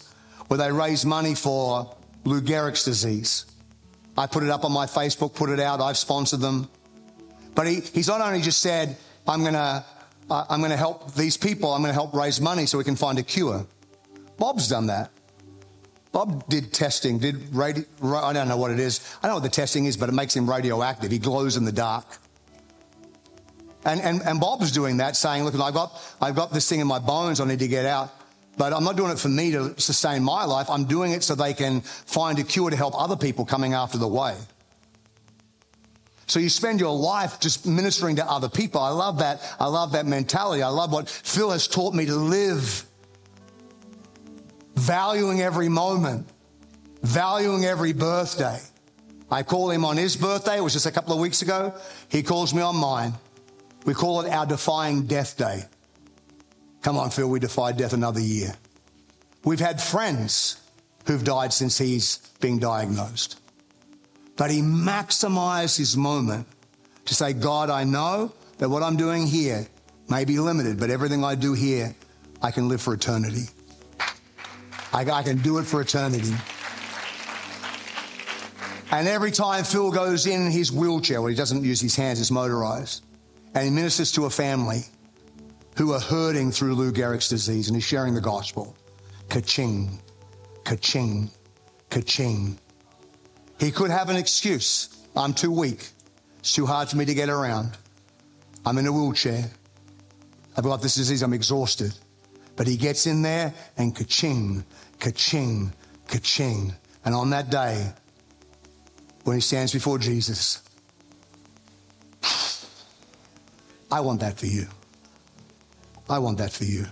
B: where they raise money for Lou Gehrig's disease. I put it up on my Facebook, put it out. I've sponsored them. But he, he's not only just said, I'm going to I'm going to help these people. I'm going to help raise money so we can find a cure. Bob's done that. Bob did testing, did radio, I don't know what it is. I know what the testing is, but it makes him radioactive. He glows in the dark. And, and, and Bob's doing that, saying, look, I've got, I've got this thing in my bones I need to get out, but I'm not doing it for me to sustain my life. I'm doing it so they can find a cure to help other people coming after the way. So you spend your life just ministering to other people. I love that. I love that mentality. I love what Phil has taught me to live valuing every moment, valuing every birthday. I call him on his birthday, it was just a couple of weeks ago. He calls me on mine. We call it our defying death day. Come on, Phil, we defy death another year. We've had friends who've died since he's been diagnosed. But he maximized his moment to say, God, I know that what I'm doing here may be limited, but everything I do here, I can live for eternity. I, I can do it for eternity. And every time Phil goes in his wheelchair, well, he doesn't use his hands, it's motorized, and he ministers to a family who are hurting through Lou Gehrig's disease and he's sharing the gospel. Ka-ching, ka-ching, ka-ching. He could have an excuse. I'm too weak. It's too hard for me to get around. I'm in a wheelchair. I've got this disease. I'm exhausted. But he gets in there and ka-ching, ka-ching, ka-ching. And on that day, when he stands before Jesus, I want that for you. I want that for you.